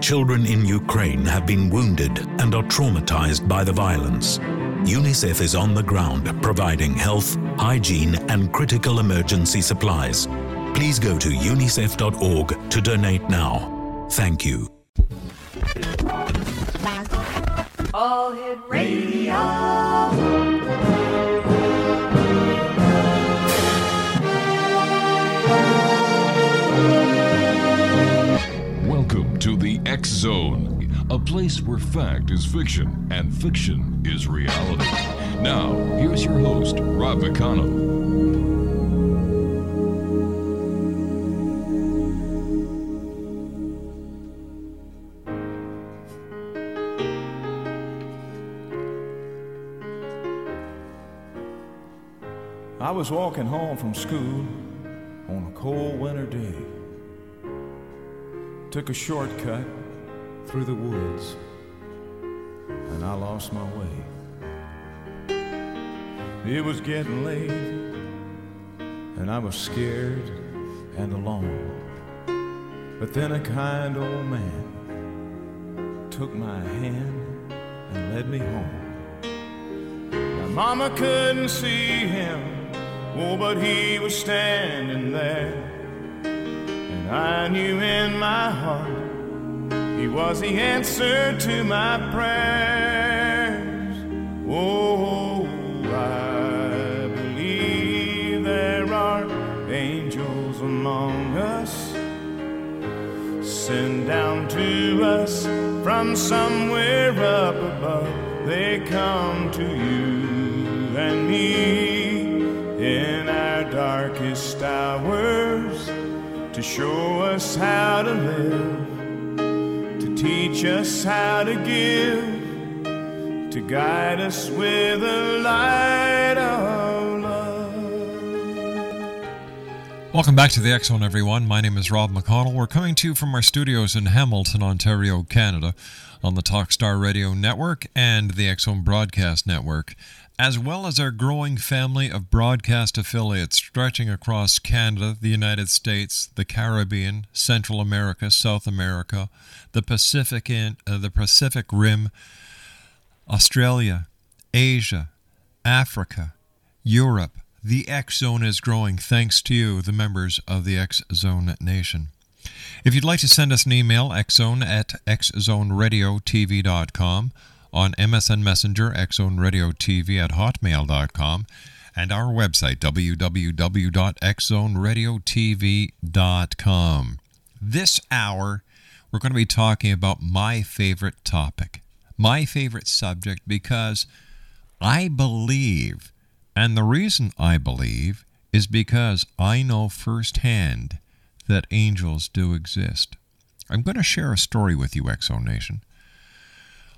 Children in Ukraine have been wounded and are traumatized by the violence. UNICEF is on the ground providing health, hygiene, and critical emergency supplies. Please go to unicef.org to donate now. Thank you. All Hit Radio. Zone, a place where fact is fiction and fiction is reality. Now, here's your host, Rob McConnell. I was walking home from school on a cold winter day. Took a shortcut through the woods and I lost my way. It was getting late and I was scared and alone. But then a kind old man took my hand and led me home. My mama couldn't see him Oh, but he was standing there. And I knew in my heart he was the answer to my prayers. Oh, I believe there are angels among us. Sent down to us from somewhere up above. They come to you and me in our darkest hours to show us how to live, teach us how to give, to guide us with a light of Welcome back to the Zone, everyone. My name is Rob McConnell. We're coming to you from our studios in Hamilton, Ontario, Canada, on the Talkstar Radio Network and the Zone Broadcast Network as well as our growing family of broadcast affiliates stretching across Canada, the United States, the Caribbean, Central America, South America, the Pacific, in, uh, the Pacific Rim, Australia, Asia, Africa, Europe. The X Zone is growing thanks to you, the members of the X Zone Nation. If you'd like to send us an email, xzone at xzoneradiotv.com on MSN Messenger, X Zone Radio TV at hotmail.com, and our website, www.xzoneradiotv.com. This hour, we're going to be talking about my favorite topic, my favorite subject, because I believe, and the reason I believe is because I know firsthand that angels do exist. I'm going to share a story with you, Zone Nation.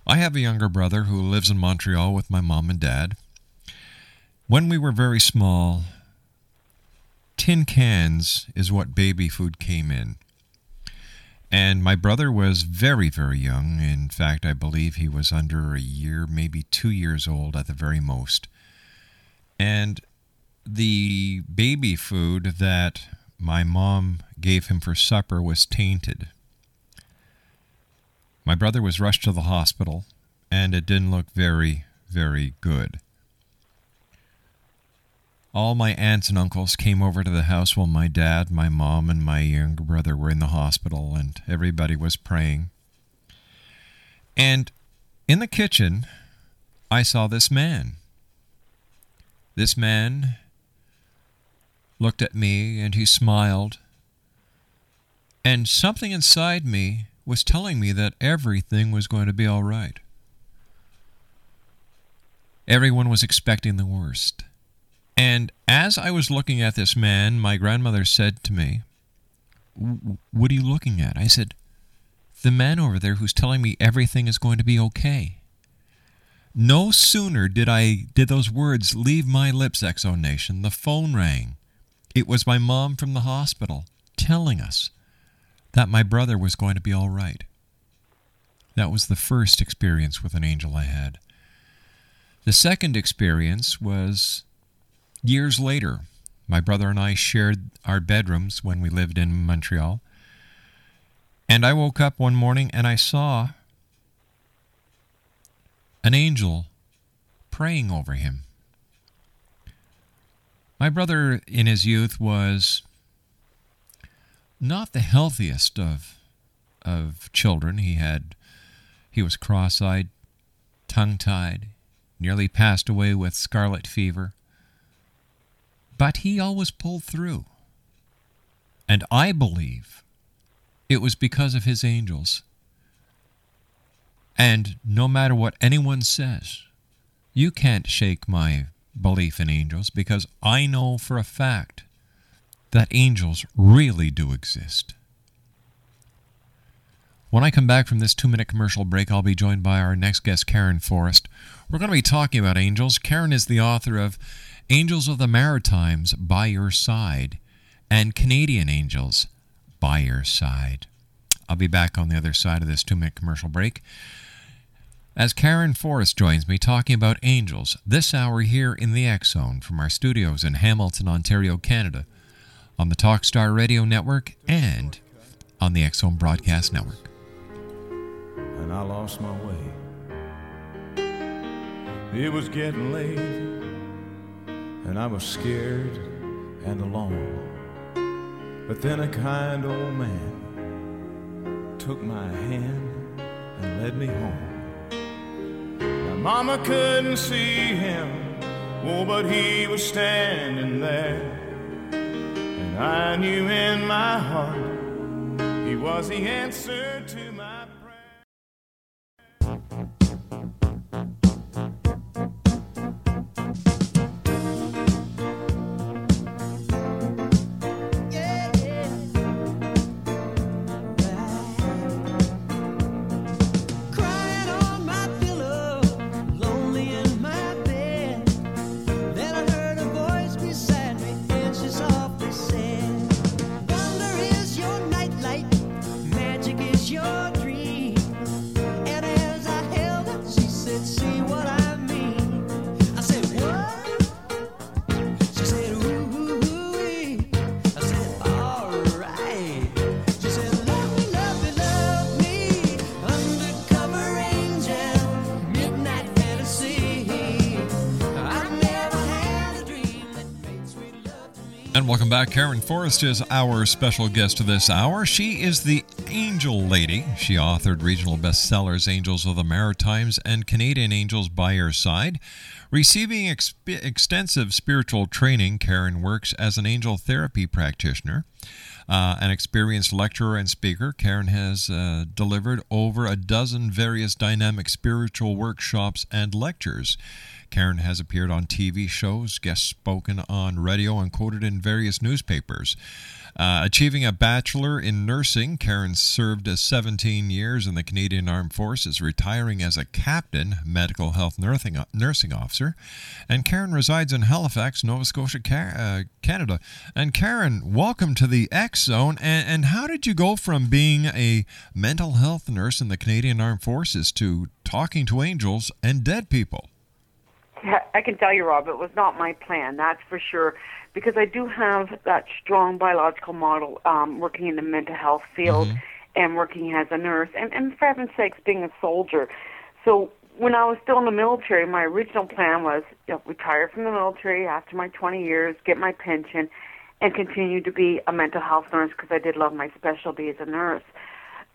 I have a younger brother who lives in Montreal with my mom and dad. When we were very small, tin cans is what baby food came in. And my brother was very, very young. In fact, I believe he was under a year, maybe two years old at the very most. And the baby food that my mom gave him for supper was tainted. My brother was rushed to the hospital, and it didn't look very, very good. All my aunts and uncles came over to the house while my dad, my mom, and my younger brother were in the hospital, and everybody was praying. And in the kitchen, I saw this man. This man looked at me and he smiled. And something inside me was telling me that everything was going to be all right. Everyone was expecting the worst. And as I was looking at this man, my grandmother said to me, What are you looking at? I said, the man over there who's telling me everything is going to be okay. No sooner did I did those words leave my lips, Zone Nation, the phone rang. It was my mom from the hospital telling us that my brother was going to be all right. That was the first experience with an angel I had. The second experience was years later. My brother and I shared our bedrooms when we lived in Montreal. And I woke up one morning and I saw an angel praying over him. My brother in his youth was not the healthiest of of children. He had he was cross-eyed, tongue-tied, nearly passed away with scarlet fever. But he always pulled through. And I believe it was because of his angels. And no matter what anyone says, you can't shake my belief in angels because I know for a fact that angels really do exist. When I come back from this two minute commercial break, I'll be joined by our next guest, Karen Forrest. We're going to be talking about angels. Karen is the author of Angels of the Maritimes By Your Side and Canadian Angels By Your Side. I'll be back on the other side of this two minute commercial break. As Karen Forrest joins me talking about angels this hour here in the X Zone from our studios in Hamilton, Ontario, Canada, on the Talkstar Radio Network and on the X Zone Broadcast Network. And I lost my way. It was getting late, and I was scared and alone. But then a kind old man took my hand and led me home. Mama couldn't see him, oh, but he was standing there. And I knew in my heart he was the answer to welcome back. Karen Forrest is our special guest this hour. She is the Angel Lady. She authored regional bestsellers Angels of the Maritimes and Canadian Angels by Your Side. Receiving exp- extensive spiritual training, Karen works as an angel therapy practitioner. Uh, an experienced lecturer and speaker, Karen has uh, delivered over a dozen various dynamic spiritual workshops and lectures. Karen has appeared on TV shows, guest spoken on radio, and quoted in various newspapers. Uh, achieving a bachelor in nursing, Karen served as 17 years in the Canadian Armed Forces, retiring as a captain, medical health nursing, nursing officer. And Karen resides in Halifax, Nova Scotia, uh, Canada. And Karen, welcome to the X Zone. And, and how did you go from being a mental health nurse in the Canadian Armed Forces to talking to angels and dead people? I can tell you, Rob, it was not my plan, that's for sure, because I do have that strong biological model um, working in the mental health field and working as a nurse, and, and for heaven's sakes, being a soldier. So when I was still in the military, my original plan was you know, retire from the military after my 20 years, get my pension, and continue to be a mental health nurse because I did love my specialty as a nurse.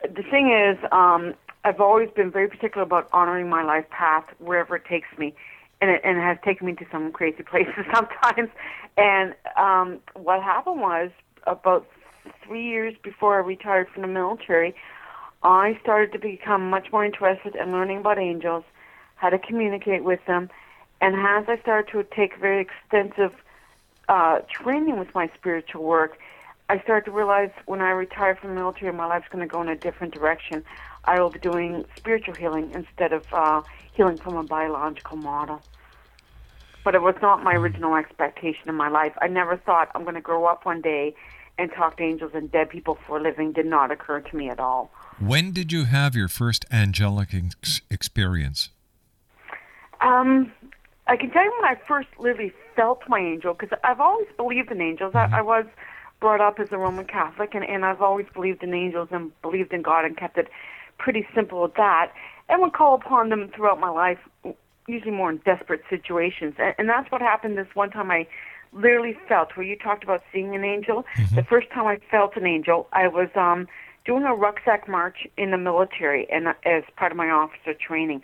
The thing is, um, I've always been very particular about honoring my life path wherever it takes me, and it, and it has taken me to some crazy places sometimes. And um, what happened was about three years before I retired from the military, I started to become much more interested in learning about angels, how to communicate with them, and as I started to take very extensive uh, training with my spiritual work, I started to realize when I retire from the military, my life's going to go in a different direction. I will be doing spiritual healing instead of uh, healing from a biological model. But it was not my original expectation in my life. I never thought I'm going to grow up one day and talk to angels and dead people for a living. Did not occur to me at all. When did you have your first angelic ex- experience? Um, I can tell you when I first literally felt my angel because I've always believed in angels. I, I was brought up as a Roman Catholic, and, and I've always believed in angels and believed in God and kept it pretty simple at that. And would call upon them throughout my life, usually more in desperate situations. And, and that's what happened this one time. I literally felt where you talked about seeing an angel. The first time I felt an angel, I was um, doing a rucksack march in the military, and as part of my officer training.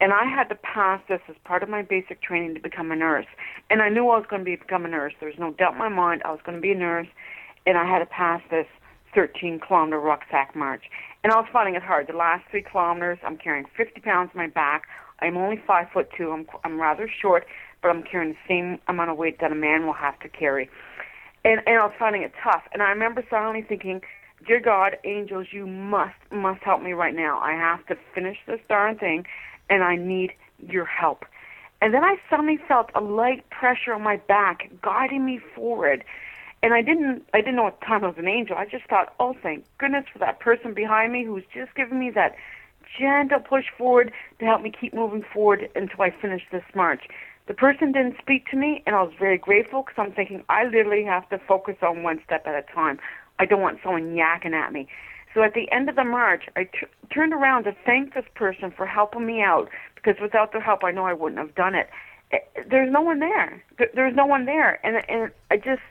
And I had to pass this as part of my basic training to become a nurse. And I knew I was going to be, become a nurse. There was no doubt in my mind I was going to be a nurse, and I had to pass this 13 kilometer rucksack march. And I was finding it hard. The last three kilometers, I'm carrying 50 pounds on my back. I'm only five foot two. I'm I'm rather short, but I'm carrying the same amount of weight that a man will have to carry. And and I was finding it tough. And I remember suddenly thinking, "Dear God, angels, you must must help me right now. I have to finish this darn thing, and I need your help." And then I suddenly felt a light pressure on my back, guiding me forward. And I didn't I didn't know at the time I was an angel. I just thought, oh thank goodness for that person behind me who's just giving me that gentle push forward to help me keep moving forward until I finish this march. The person didn't speak to me, and I was very grateful because I'm thinking I literally have to focus on one step at a time. I don't want someone yakking at me. So at the end of the march, I t- turned around to thank this person for helping me out because without their help, I know I wouldn't have done it. Eh, There's no one there. There- There's no one there, and and I just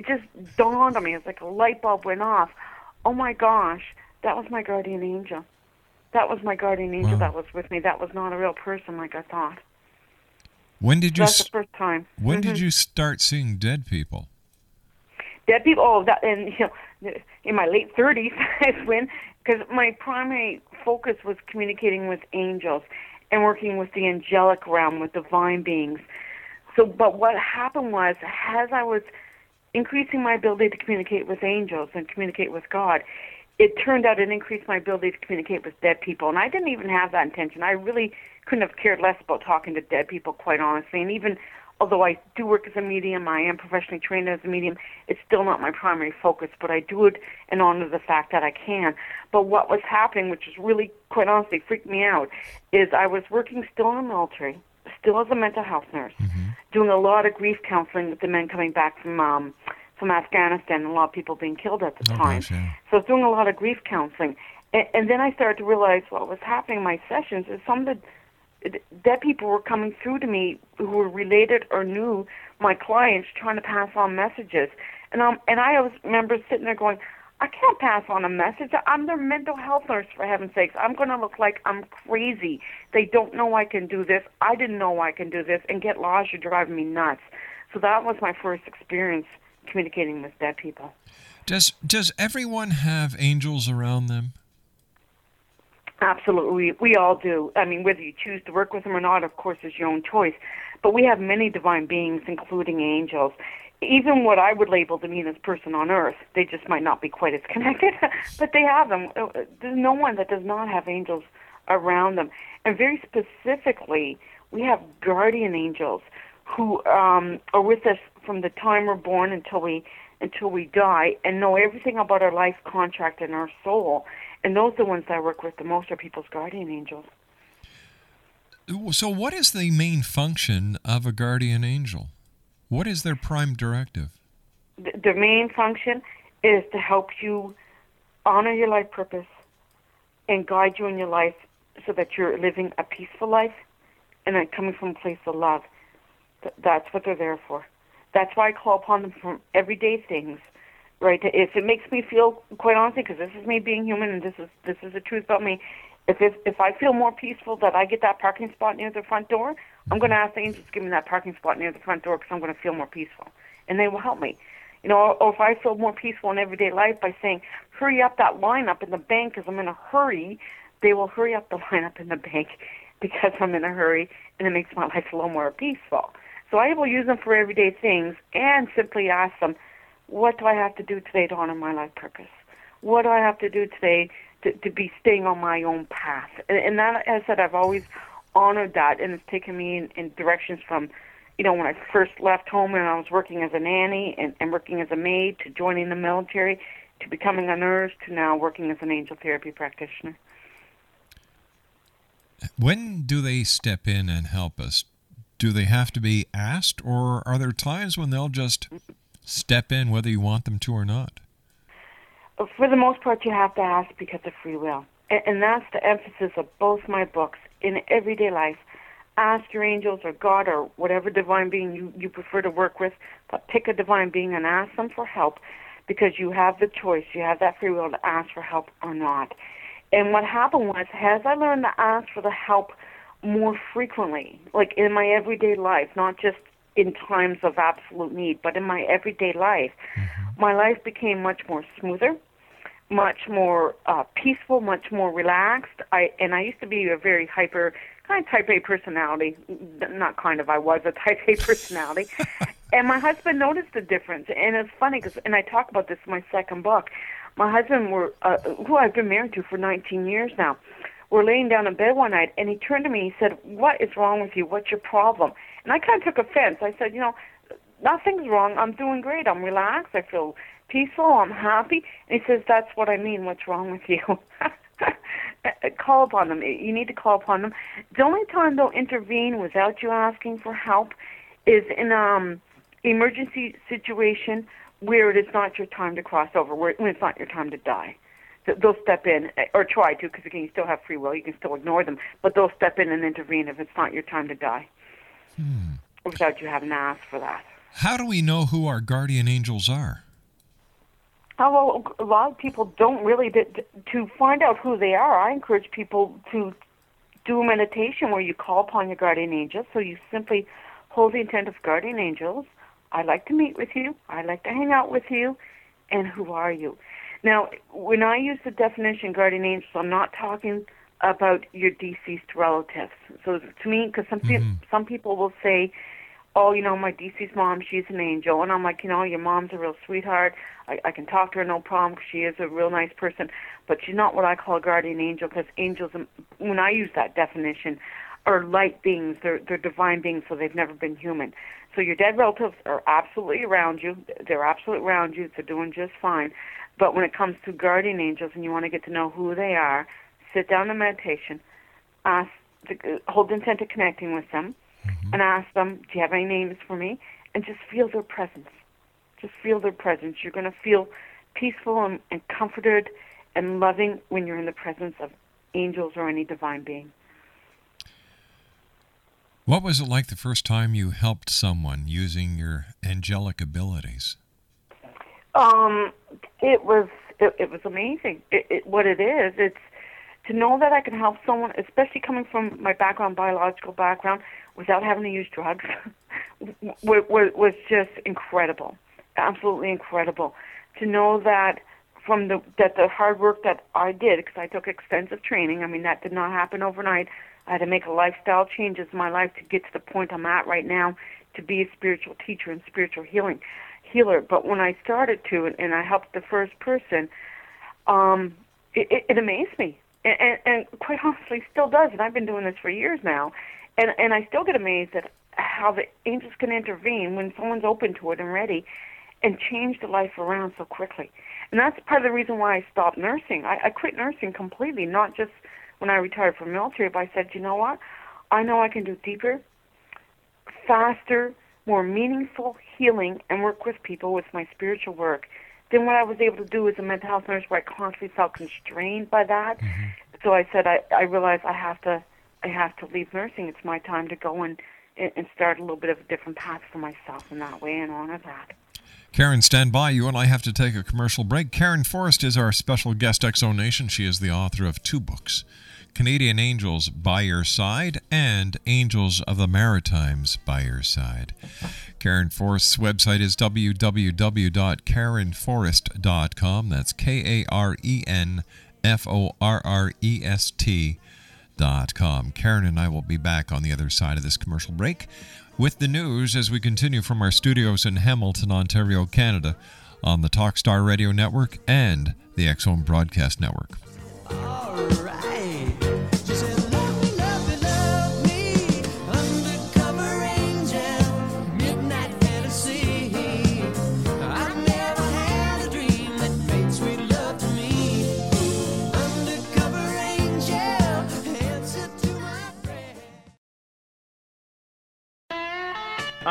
it just dawned on me. It's like a light bulb went off. Oh my gosh, that was my guardian angel. That was my guardian angel Wow. that was with me. That was not a real person like I thought. When did you That's the first time. when Mhm. did you start seeing dead people? dead people. Oh, that and you know, in my late thirties, is when because my primary focus was communicating with angels and working with the angelic realm with divine beings. So, but what happened was, as I was increasing my ability to communicate with angels and communicate with God, it turned out it increased my ability to communicate with dead people. And I didn't even have that intention. I really couldn't have cared less about talking to dead people, quite honestly. And even although I do work as a medium, I am professionally trained as a medium, it's still not my primary focus, but I do it in honor of the fact that I can. But what was happening, which is really, quite honestly, freaked me out, is I was working still in the military, still as a mental health nurse, doing a lot of grief counseling with the men coming back from um, from Afghanistan, and a lot of people being killed at the Oh, time. gosh, yeah. So I was doing a lot of grief counseling. And, and then I started to realize what was happening in my sessions is some of the dead people were coming through to me who were related or knew my clients trying to pass on messages. And um and I always remember sitting there going, I can't pass on a message. I'm their mental health nurse for heaven's sakes. I'm gonna look like I'm crazy. They don't know I can do this. I didn't know I can do this and get lost, you're driving me nuts. So that was my first experience communicating with dead people. Does does everyone have angels around them? Absolutely, we, we all do. I mean, whether you choose to work with them or not, of course, is your own choice. But we have many divine beings, including angels. Even what I would label the meanest person on earth, they just might not be quite as connected, but they have them. Uh, There's no one that does not have angels around them. And very specifically, we have guardian angels who um, are with us from the time we're born until we until we die and know everything about our life contract and our soul. And those are the ones that I work with the most are people's guardian angels. So, what is the main function of a guardian angel? What is their prime directive? The, main function is to help you honor your life purpose and guide you in your life so that you're living a peaceful life and then coming from a place of love. Th- that's what they're there for. That's why I call upon them for everyday things, right? If it makes me feel, quite honestly, because this is me being human and this is this is the truth about me. If if if I feel more peaceful that I get that parking spot near the front door, I'm going to ask the angels to give me that parking spot near the front door because I'm going to feel more peaceful, and they will help me. You know, or, or if I feel more peaceful in everyday life by saying, "Hurry up that line up in the bank because I'm in a hurry," they will hurry up the line up in the bank because I'm in a hurry, and it makes my life a little more peaceful. So I will use them for everyday things and simply ask them, what do I have to do today to honor my life purpose? What do I have to do today to, to be staying on my own path? And, and that, as I said, I've always honored that, and it's taken me in, in directions from, you know, when I first left home and I was working as a nanny and, and working as a maid to joining the military to becoming a nurse to now working as an angel therapy practitioner. When do they step in and help us? Do they have to be asked, or are there times when they'll just step in whether you want them to or not? For the most part, you have to ask because of free will. And, and that's the emphasis of both my books. In everyday life, ask your angels or God or whatever divine being you, you prefer to work with, but pick a divine being and ask them for help because you have the choice. You have that free will to ask for help or not. And what happened was, as I learned to ask for the help more frequently, like in my everyday life, not just in times of absolute need, but in my everyday life, mm-hmm. my life became much more smoother, much more uh, peaceful, much more relaxed. I and I used to be a very hyper, kind of type A personality. Not kind of, I was a type A personality. and my husband noticed the difference, and it's funny because, and I talk about this in my second book. My husband, were uh, who I've been married to for 19 years now, were laying down in bed one night, and he turned to me. He said, "What is wrong with you? What's your problem?" And I kind of took offense. I said, "You know, nothing's wrong. I'm doing great. I'm relaxed. I feel peaceful. I'm happy." And he says, "That's what I mean. What's wrong with you?" call upon them. You need to call upon them. The only time they'll intervene without you asking for help is in um emergency situation where it is not your time to cross over, where when it's not your time to die. They'll step in eh, or try to, because again, you still have free will. You can still ignore them, but they'll step in and intervene if it's not your time to die, without you having to ask for that. How do we know who our guardian angels are? Well, a lot of people don't really. To find out who they are, I encourage people to do a meditation where you call upon your guardian angels. So you simply hold the intent of guardian angels. I'd like to meet with you. I'd like to hang out with you. And who are you? Now, when I use the definition guardian angels, I'm not talking about your deceased relatives. So to me, because some pe- mm-hmm. some people will say, "Oh, you know, my deceased mom, she's an angel," and I'm like, you know, your mom's a real sweetheart. I, I can talk to her no problem 'cause she is a real nice person, but she's not what I call a guardian angel because angels, um, when I use that definition, are light beings. They're they're divine beings, so they've never been human. So your dead relatives are absolutely around you. They're absolutely around you. They're doing just fine. But when it comes to guardian angels, and you want to get to know who they are, sit down in meditation, ask, the, hold intent of connecting with them, and ask them, "Do you have any names for me?" And just feel their presence. Just feel their presence. You're going to feel peaceful and, and comforted and loving when you're in the presence of angels or any divine being. What was it like the first time you helped someone using your angelic abilities? Um, it was it, it was amazing. It, it, what it is, it's to know that I can help someone, especially coming from my background, biological background, without having to use drugs, was, just incredible, absolutely incredible. To know that from the that the hard work that I did, because I took extensive training. I mean, that did not happen overnight. I had to make a lifestyle changes in my life to get to the point I'm at right now to be a spiritual teacher and spiritual healing healer. But when I started to, and, and I helped the first person, um, it, it, it amazed me, and, and, and quite honestly, still does. And I've been doing this for years now, and and I still get amazed at how the angels can intervene when someone's open to it and ready, and change the life around so quickly. And that's part of the reason why I stopped nursing. I, I quit nursing completely, not just when I retired from military, but I said, you know what? I know I can do deeper, faster, more meaningful healing and work with people with my spiritual work than what I was able to do as a mental health nurse where I constantly felt constrained by that. Mm-hmm. So I said I, I realized I have to I have to leave nursing. It's my time to go and and start a little bit of a different path for myself in that way and honor that. Karen, stand by. You and I have to take a commercial break. Karen Forrest is our special guest, X Zone Nation. She is the author of two books Canadian Angels by Your Side and Angels of the Maritimes by Your Side. Karen Forrest's website is www.karenforrest.com. That's K A R E N F O R R E S T dot. Karen and I will be back on the other side of this commercial break with the news as we continue from our studios in Hamilton, Ontario, Canada. on the Talkstar Radio Network and the Zone Broadcast Network.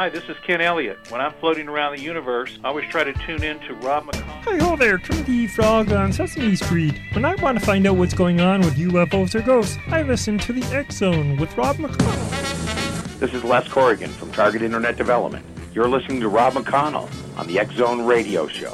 Hi, this is Ken Elliott. When I'm floating around the universe, I always try to tune in to Rob McConnell. Hi ho there, Trinity Frog on Sesame Street. When I want to find out what's going on with UFOs or ghosts, I listen to the X Zone with Rob McConnell. This is Les Corrigan from Target Internet Development. You're listening to Rob McConnell on the X Zone Radio Show.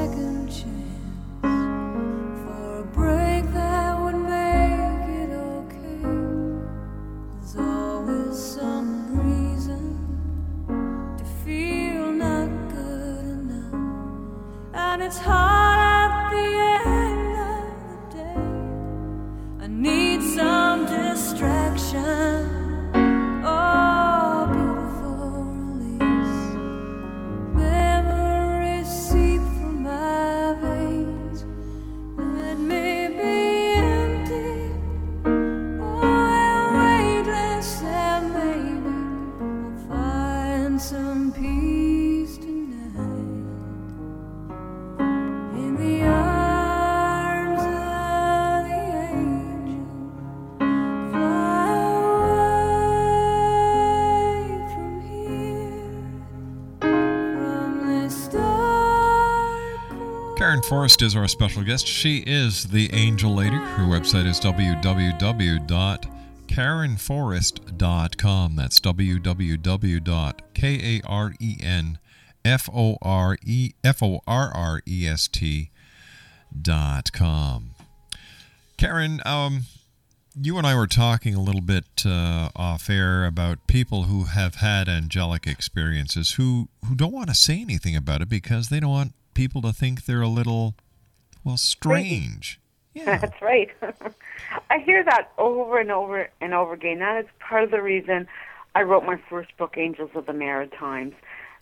Forrest is our special guest. She is the Angel Lady. Her website is www.karenforrest.com. That's www.karenforrest.com. Karen, um, you and I were talking a little bit uh, off air about people who have had angelic experiences who, who don't want to say anything about it because they don't want people to think they're a little, well, strange. Yeah. That's right. I hear that over and over and over again. That is part of the reason I wrote my first book, Angels of the Maritimes,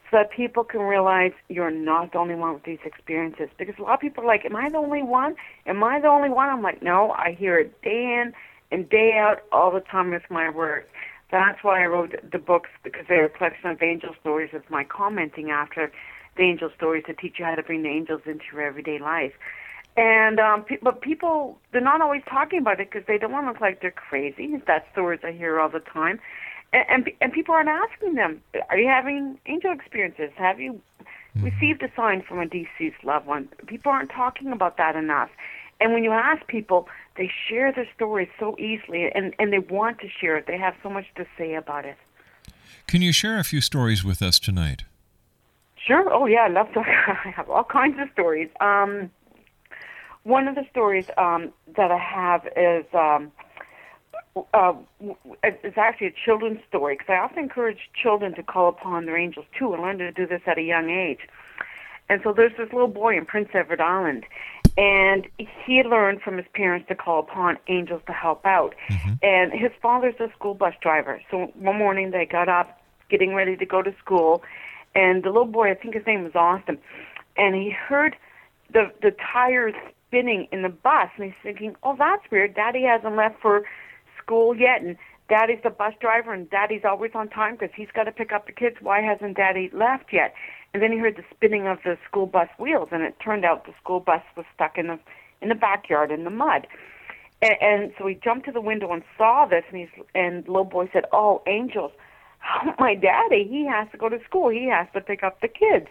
so that people can realize you're not the only one with these experiences. Because a lot of people are like, Am I the only one? Am I the only one? I'm like, No, I hear it day in and day out all the time with my work. That's why I wrote the books because they're a collection of angel stories with my commenting after the angel stories to teach you how to bring the angels into your everyday life. And um, pe- but people they're not always talking about it because they don't want to look like they're crazy. That's the words I hear all the time, and and, and people aren't asking them, "Are you having angel experiences? Have you received a sign from a deceased loved one?" People aren't talking about that enough. And when you ask people, they share their stories so easily, and and they want to share it. They have so much to say about it. Can you share a few stories with us tonight? Sure. Oh yeah, I love to. I have all kinds of stories. Um, one of the stories um, that I have is um, uh, it's actually a children's story because I often encourage children to call upon their angels too and learn to do this at a young age. And so there's this little boy in Prince Edward Island, and he learned from his parents to call upon angels to help out. And his father's a school bus driver. So one morning they got up, getting ready to go to school, and the little boy, I think his name was Austin, and he heard the the tires spinning in the bus, and he's thinking, "Oh, that's weird. Daddy hasn't left for school yet, and Daddy's the bus driver, and Daddy's always on time because he's got to pick up the kids. Why hasn't Daddy left yet?" And then he heard the spinning of the school bus wheels, and it turned out the school bus was stuck in the in the backyard in the mud. And, and so he jumped to the window and saw this, and he's and little boy said, "Oh, angels." my daddy, he has to go to school. He has to pick up the kids.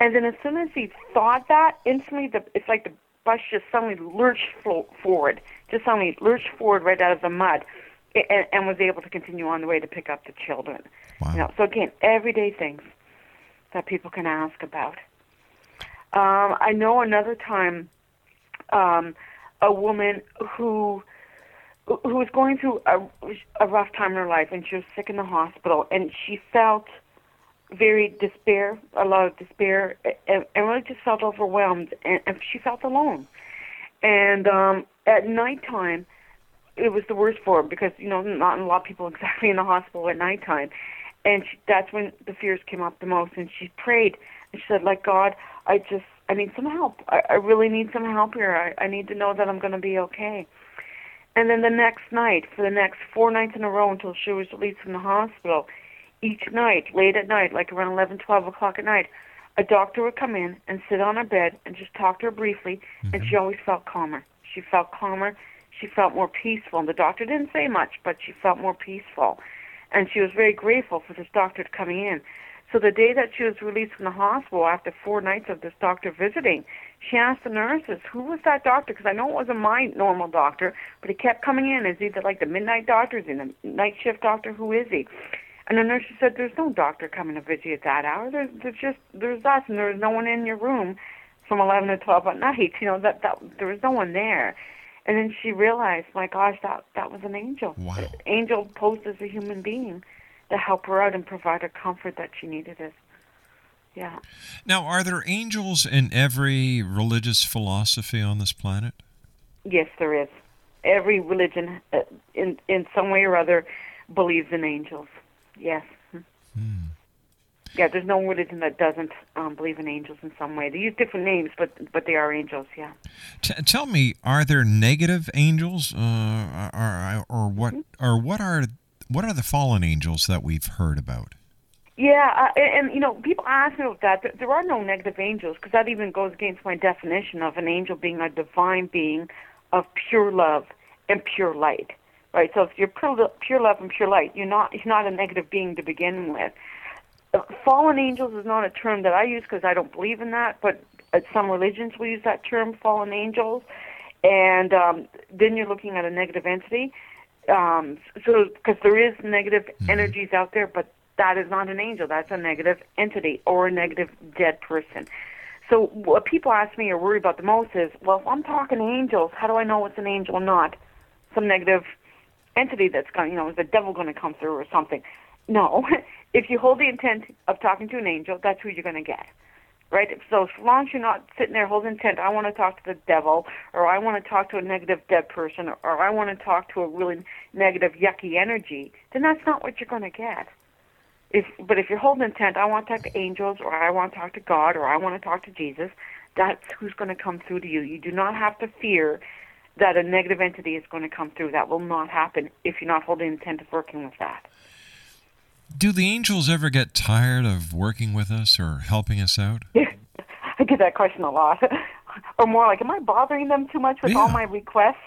And then as soon as he thought that, instantly, the, it's like the bus just suddenly lurched flo- forward, just suddenly lurched forward right out of the mud, and, and was able to continue on the way to pick up the children. You know, so again, everyday things that people can ask about. Um, I know another time, um, a woman who who was going through a, a rough time in her life, and she was sick in the hospital, and she felt very despair, a lot of despair, and, and really just felt overwhelmed, and, and she felt alone. And um, at nighttime, it was the worst for her because you know not a lot of people exactly in the hospital at nighttime, and she, that's when the fears came up the most. And she prayed and she said, "Like God, I just I need some help. I, I really need some help here. I, I need to know that I'm going to be okay." And then the next night, for the next four nights in a row until she was released from the hospital, each night, late at night, like around 11, 12 o'clock at night, a doctor would come in and sit on her bed and just talk to her briefly, and she mm-hmm. always felt calmer. She felt calmer. She felt more peaceful. And the doctor didn't say much, but she felt more peaceful. And she was very grateful for this doctor coming in. So the day that she was released from the hospital after four nights of this doctor visiting, she asked the nurses, who was that doctor? Because I know it wasn't my normal doctor, but he kept coming in as either like the midnight doctor, is he the night shift doctor? Who is he? And the nurse said, "There's no doctor coming to visit you at that hour. There's, there's just there's us, and there's no one in your room from 11 to 12 at night. You know that that there was no one there." And then she realized, my gosh, that that was an angel. Wow. An angel posed as a human being to help her out and provide her comfort that she needed. It. Yeah. Now, are there angels in every religious philosophy on this planet? Yes, there is. Every religion, uh, in in some way or other, believes in angels. Yes. Yeah, there's no religion that doesn't um, believe in angels in some way. They use different names, but but they are angels. Yeah. T- tell me, are there negative angels, uh, or, or what, or what are what are the fallen angels that we've heard about? Yeah, uh, and, and you know, people ask me about that. There, there are no negative angels because that even goes against my definition of an angel being a divine being of pure love and pure light. Right. So if you're pure, pure love and pure light, you're not. You're not a negative being to begin with. Uh, fallen angels is not a term that I use because I don't believe in that. But uh, some religions will use that term, fallen angels, and um, then you're looking at a negative entity. Um, so because there is negative energies out there, but that is not an angel. That's a negative entity or a negative dead person. So what people ask me or worry about the most is, well, if I'm talking angels, how do I know it's an angel not? Some negative entity that's going, you know, is the devil going to come through or something? No. if you hold the intent of talking to an angel, that's who you're going to get. Right? So as long as you're not sitting there holding intent, I want to talk to the devil, or I want to talk to a negative dead person, or I want to talk to a really negative, yucky energy, then that's not what you're going to get. If, but if you're holding intent, I want to talk to angels, or I want to talk to God, or I want to talk to Jesus, that's who's going to come through to you. You do not have to fear that a negative entity is going to come through. That will not happen if you're not holding intent of working with that. Do the angels ever get tired of working with us or helping us out? I get that question a lot. or more like, am I bothering them too much with all my requests?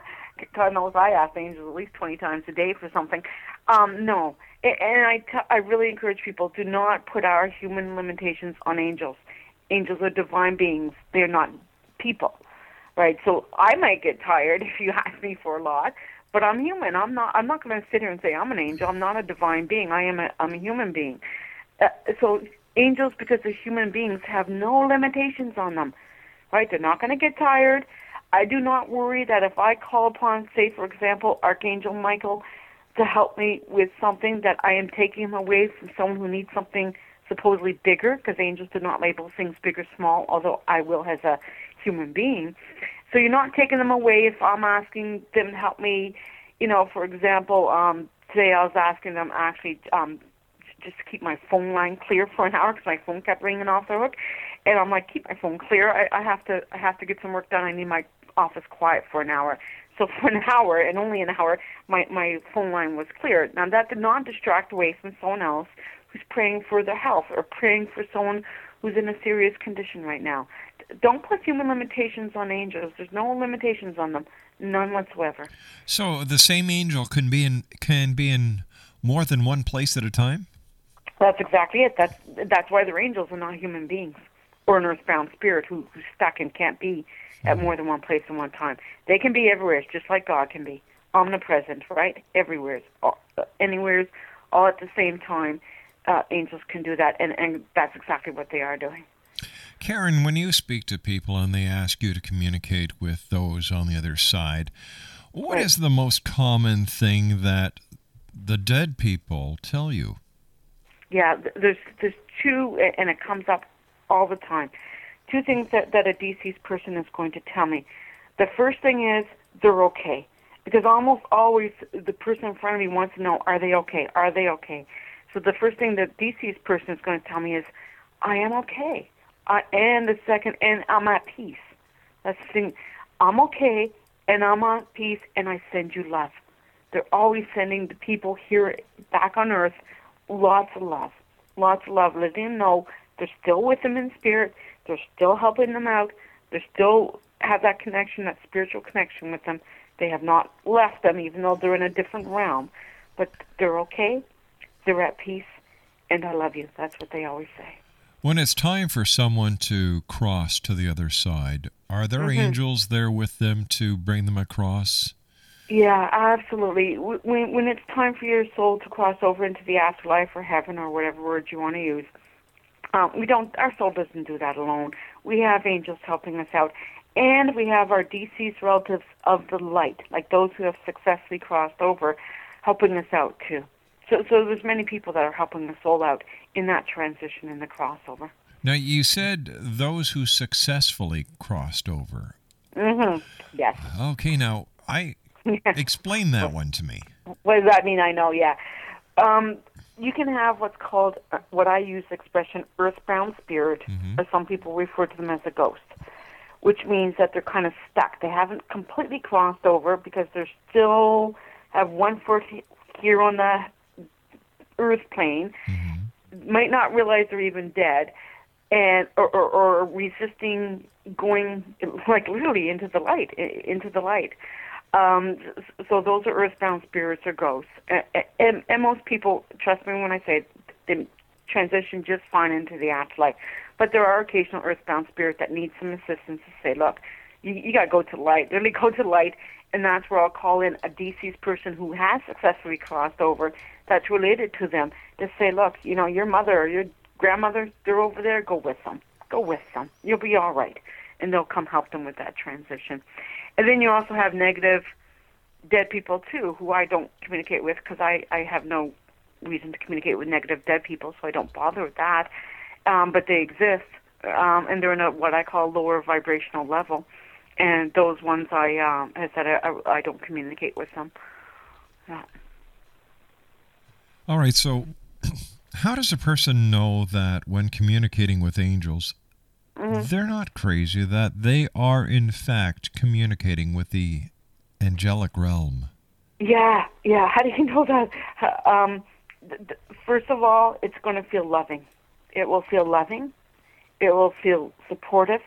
God knows I ask angels at least 20 times a day for something. Um, no. And I, t- I really encourage people do not put our human limitations on angels. Angels are divine beings. They're not people. Right? So I might get tired if you ask me for a lot, but I'm human. I'm not I'm not going to sit here and say I'm an angel. I'm not a divine being. I am a I'm a human being. Uh, so angels because they're human beings have no limitations on them. Right? They're not going to get tired. I do not worry that if I call upon, say, for example, Archangel Michael to help me with something, that I am taking away from someone who needs something supposedly bigger, because angels do not label things big or small, although I will as a human being. So you're not taking them away if I'm asking them to help me, you know, for example, um, today I was asking them actually um, just to keep my phone line clear for an hour because my phone kept ringing off the hook, and I'm like, keep my phone clear. I, I have to I have to get some work done. I need my office quiet for an hour. So for an hour and only an hour, my my phone line was clear. Now that did not distract away from someone else who's praying for their health or praying for someone who's in a serious condition right now. Don't put human limitations on angels. There's no limitations on them, none whatsoever. So the same angel can be in can be in more than one place at a time. That's exactly it. That's that's why they're angels and not human beings or an earthbound spirit who, who's stuck and can't be at more than one place at one time. They can be everywhere, just like God can be omnipresent, right? Everywhere, all, anywhere, all at the same time. Uh, angels can do that, and and that's exactly what they are doing. Karen, when you speak to people and they ask you to communicate with those on the other side, what is the most common thing that the dead people tell you? Yeah, there's there's two, and it comes up all the time. Two things that that a deceased person is going to tell me. The first thing is they're okay, because almost always the person in front of me wants to know, are they okay? Are they okay? So the first thing that deceased person is going to tell me is, I am okay. Uh, and the second, and I'm at peace. That's the thing. I'm okay, and I'm at peace, and I send you love. They're always sending the people here back on earth lots of love. Lots of love. Letting them know they're still with them in spirit. They're still helping them out. They still have that connection, that spiritual connection with them. They have not left them, even though they're in a different realm. But they're okay. They're at peace. And I love you. That's what they always say. When it's time for someone to cross to the other side, are there Mhm. angels there with them to bring them across? Yeah, absolutely. When when it's time for your soul to cross over into the afterlife or heaven or whatever word you want to use, um, we don't. Our soul doesn't do that alone. We have angels helping us out, and we have our deceased relatives of the light, like those who have successfully crossed over, helping us out too. So so there's many people that are helping the soul out in that transition in the crossover. Now, you said those who successfully crossed over. Mm-hmm. Yes. Okay, now, I explain that one to me. What does that mean? I know, yeah. Um, you can have what's called, uh, what I use the expression, earthbound spirit, or some people refer to them as a ghost, which means that they're kind of stuck. They haven't completely crossed over because they're still have one foot here on the earth plane, might not realize they're even dead, and or, or, or resisting going like literally into the light, into the light. Um, so those are earthbound spirits or ghosts, A- a- and, and most people trust me when I say they transition just fine into the afterlife. But there are occasional earthbound spirits that need some assistance to say, look, you, you got to go to the light, literally go to light, and that's where I'll call in a deceased person who has successfully crossed over that's related to them to say, look, you know, your mother or your grandmother, they're over there, go with them. Go with them. You'll be all right. And they'll come help them with that transition. And then you also have negative dead people, too, who I don't communicate with because I, I have no reason to communicate with negative dead people, so I don't bother with that. Um, but they exist, um, and they're in a what I call lower vibrational level. And those ones I, um, I said I, I, I don't communicate with them. Yeah. All right, so how does a person know that when communicating with angels, Mhm. they're not crazy, that they are in fact communicating with the angelic realm? Yeah, yeah. How do you know that? Um, th- th- first of all, it's going to feel loving. It will feel loving. It will feel supportive.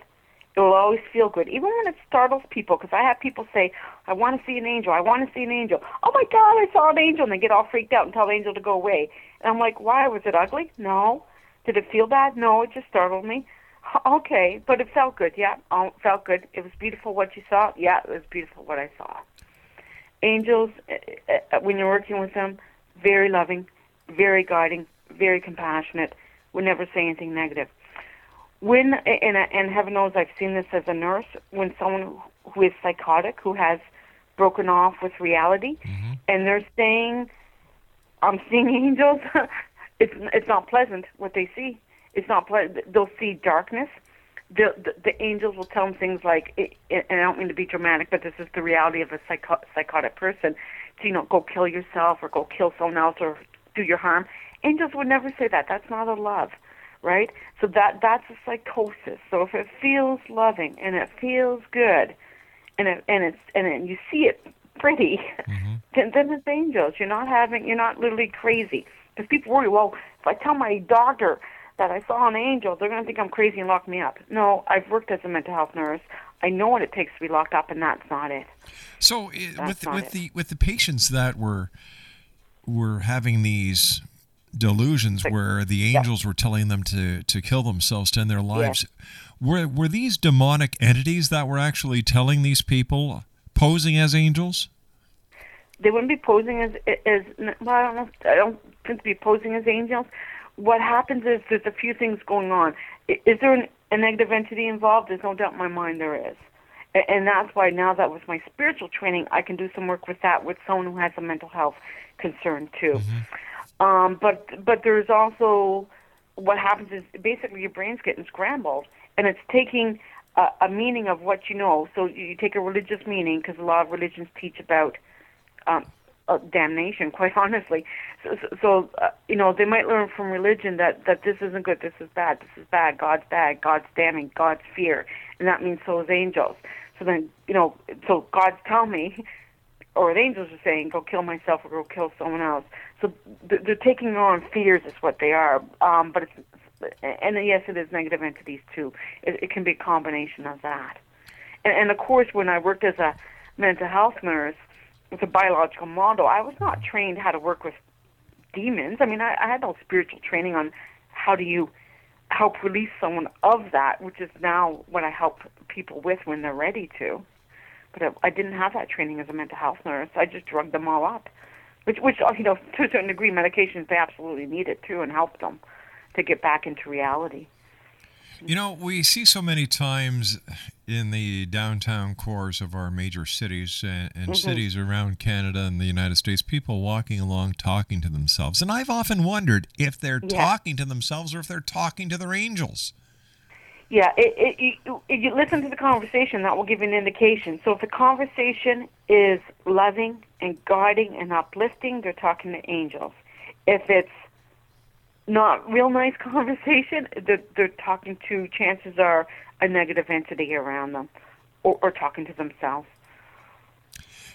It will always feel good, even when it startles people. Because I have people say, "I want to see an angel. I want to see an angel." Oh my God, I saw an angel, and they get all freaked out and tell the angel to go away. And I'm like, "Why? Was it ugly? No. Did it feel bad? No. It just startled me." "H- Okay, but it felt good. Yeah, oh, it felt good. It was beautiful what you saw. Yeah, it was beautiful what I saw angels uh, uh, when you're working with them very loving very guiding very compassionate would never say anything negative when and and heaven knows i've seen this as a nurse when someone who is psychotic who has broken off with reality and they're saying i'm seeing angels it's it's not pleasant what they see it's not pleasant they'll see darkness the, the the angels will tell them things like, it, it, and I don't mean to be dramatic, but this is the reality of a psycho- psychotic person. So, you know, go kill yourself or go kill someone else or do your harm. Angels would never say that. That's not a love, right? So that that's a psychosis. So if it feels loving and it feels good, and it, and it's and it, you see it pretty, mm-hmm. then then it's angels. You're not having you're not literally crazy. Because people worry, well, if I tell my doctor that I saw an angel, they're going to think I'm crazy and lock me up. No, I've worked as a mental health nurse. I know what it takes to be locked up, and that's not it. So eh, That's with not with it. the with the patients that were were having these delusions where the angels were telling them to to kill themselves to end their lives, were were these demonic entities that were actually telling these people posing as angels? They wouldn't be posing as as well. I don't know. I don't think to be posing as angels. What happens is there's a few things going on. Is there an, a negative entity involved? There's no doubt in my mind there is. A- And that's why now that with my spiritual training, I can do some work with that with someone who has a mental health concern too. Um, but but there's also what happens is basically your brain's getting scrambled, and it's taking a, a meaning of what you know. So you you take a religious meaning because a lot of religions teach about um, uh, damnation. Quite honestly, so, so, so uh, you know they might learn from religion that that this isn't good, this is bad, this is bad, God's bad, God's damning, God's fear, and that means so is angels. So then you know, so God's telling me or the angels are saying, go kill myself or go kill someone else. So th- they're taking on fears is what they are. Um, but it's, and yes, it is negative entities too. It, it can be a combination of that. And, and of course, when I worked as a mental health nurse with a biological model, I was not trained how to work with demons. I mean, I, I had no spiritual training on how do you help release someone of that, which is now what I help people with when they're ready to but I, I didn't have that training as a mental health nurse. I just drugged them all up, which, which you know, to a certain degree, medications they absolutely needed too, and helped them to get back into reality. You know, we see so many times in the downtown cores of our major cities and, and Mhm. cities around Canada and the United States, people walking along talking to themselves. And I've often wondered if they're Yeah. talking to themselves or if they're talking to their angels. Yeah, it, it, you, if you listen to the conversation, that will give you an indication. So if the conversation is loving and guiding and uplifting, they're talking to angels. If it's not real nice conversation, they're, they're talking to, chances are, a negative entity around them or, or talking to themselves.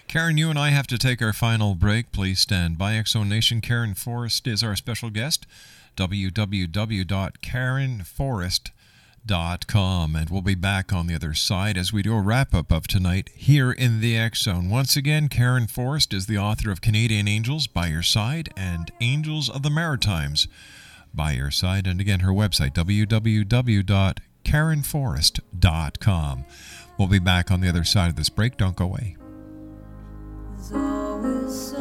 Karen, you and I have to take our final break. Please stand by. X Zone Nation, Karen Forrest is our special guest. www.karenforrest.com. And we'll be back on the other side as we do a wrap up of tonight here in the X Zone. Once again, Karen Forrest is the author of Canadian Angels by Your Side and Angels of the Maritimes by Your Side. And again, her website, www.karenforrest.com. We'll be back on the other side of this break. Don't go away. There's always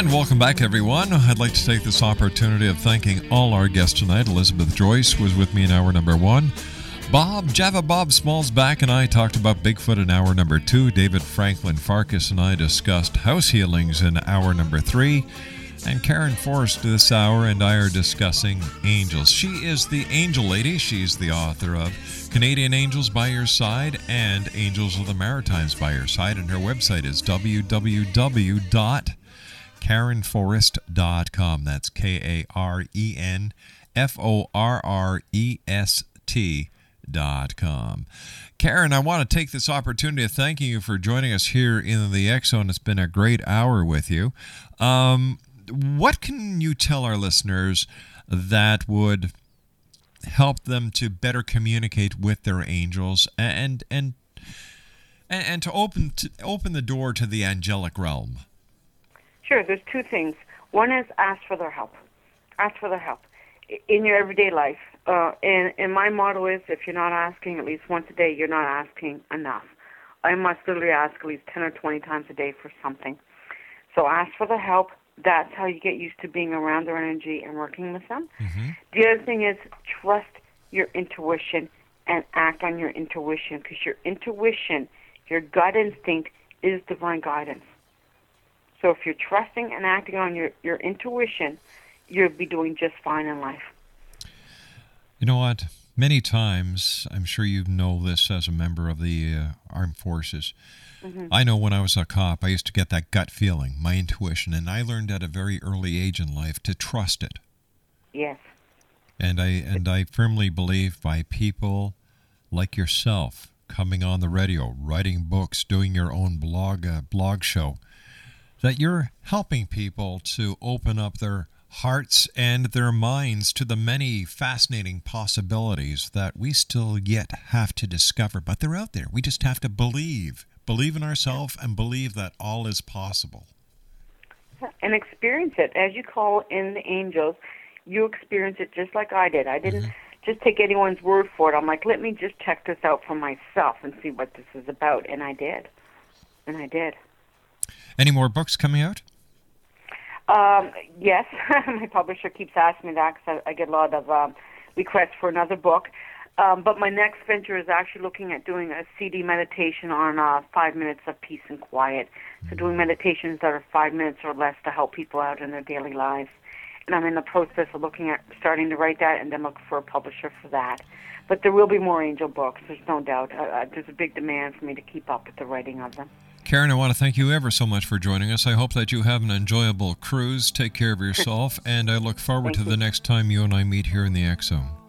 And welcome back, everyone. I'd like to take this opportunity of thanking all our guests tonight. Elizabeth Joyce was with me in hour number one. Bob, Java Bob Schmalzbach, and I talked about Bigfoot in hour number two. David Franklin Farkas and I discussed house healings in hour number three. And Karen Forrest this hour and I are discussing angels. She is the angel lady. She's the author of Canadian Angels by Your Side and Angels of the Maritimes by Your Side. And her website is www.karenforrest.com. That's K A R E N F O R R E S T dot com. Karen, I want to take this opportunity of thanking you for joining us here in the Zone. It's been a great hour with you. Um, what can you tell our listeners that would help them to better communicate with their angels and and and, and to open to open the door to the angelic realm? Sure, there's two things. One is ask for their help. Ask for their help in your everyday life. Uh, and, and my motto is if you're not asking at least once a day, you're not asking enough. I must literally ask at least 10 or 20 times a day for something. So ask for the help. That's how you get used to being around their energy and working with them. The other thing is trust your intuition and act on your intuition because your intuition, your gut instinct is divine guidance. So if you're trusting and acting on your, your intuition, you'll be doing just fine in life. You know what? Many times, I'm sure you know this as a member of the uh, armed forces. Mhm. I know when I was a cop, I used to get that gut feeling, my intuition, and I learned at a very early age in life to trust it. Yes. And I and I firmly believe by people like yourself coming on the radio, writing books, doing your own blog uh, blog show, that you're helping people to open up their hearts and their minds to the many fascinating possibilities that we still yet have to discover, but they're out there. We just have to believe, believe in ourselves, and believe that all is possible. and experience it. As you call in the angels, you experience it just like I did. I didn't just take anyone's word for it. I'm like, let me just check this out for myself and see what this is about. And I did. And I did. Any more books coming out? Um, yes, my publisher keeps asking me that because I, I get a lot of um, requests for another book. Um, but my next venture is actually looking at doing a CD meditation on uh, five minutes of peace and quiet. So doing meditations that are five minutes or less to help people out in their daily lives. And I'm in the process of looking at starting to write that and then look for a publisher for that. But there will be more angel books. There's no doubt. Uh, uh, there's a big demand for me to keep up with the writing of them. Karen, I want to thank you ever so much for joining us. I hope that you have an enjoyable cruise. Take care of yourself, and I look forward to the next time you and I meet here in the Zone.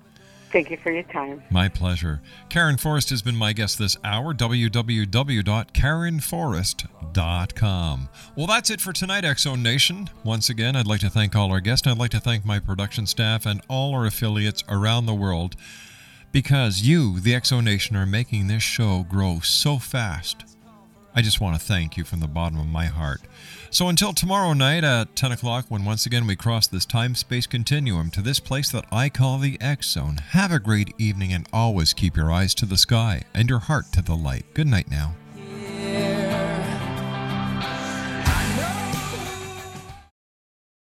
Thank you for your time. My pleasure. Karen Forrest has been my guest this hour. www.karenforrest.com. Well, that's it for tonight, Zone Nation. Once again, I'd like to thank all our guests. I'd like to thank my production staff and all our affiliates around the world because you, the Zone Nation, are making this show grow so fast. I just want to thank you from the bottom of my heart. So until tomorrow night at 10 o'clock, when once again we cross this time space continuum to this place that I call the X Zone, have a great evening and always keep your eyes to the sky and your heart to the light. Good night now.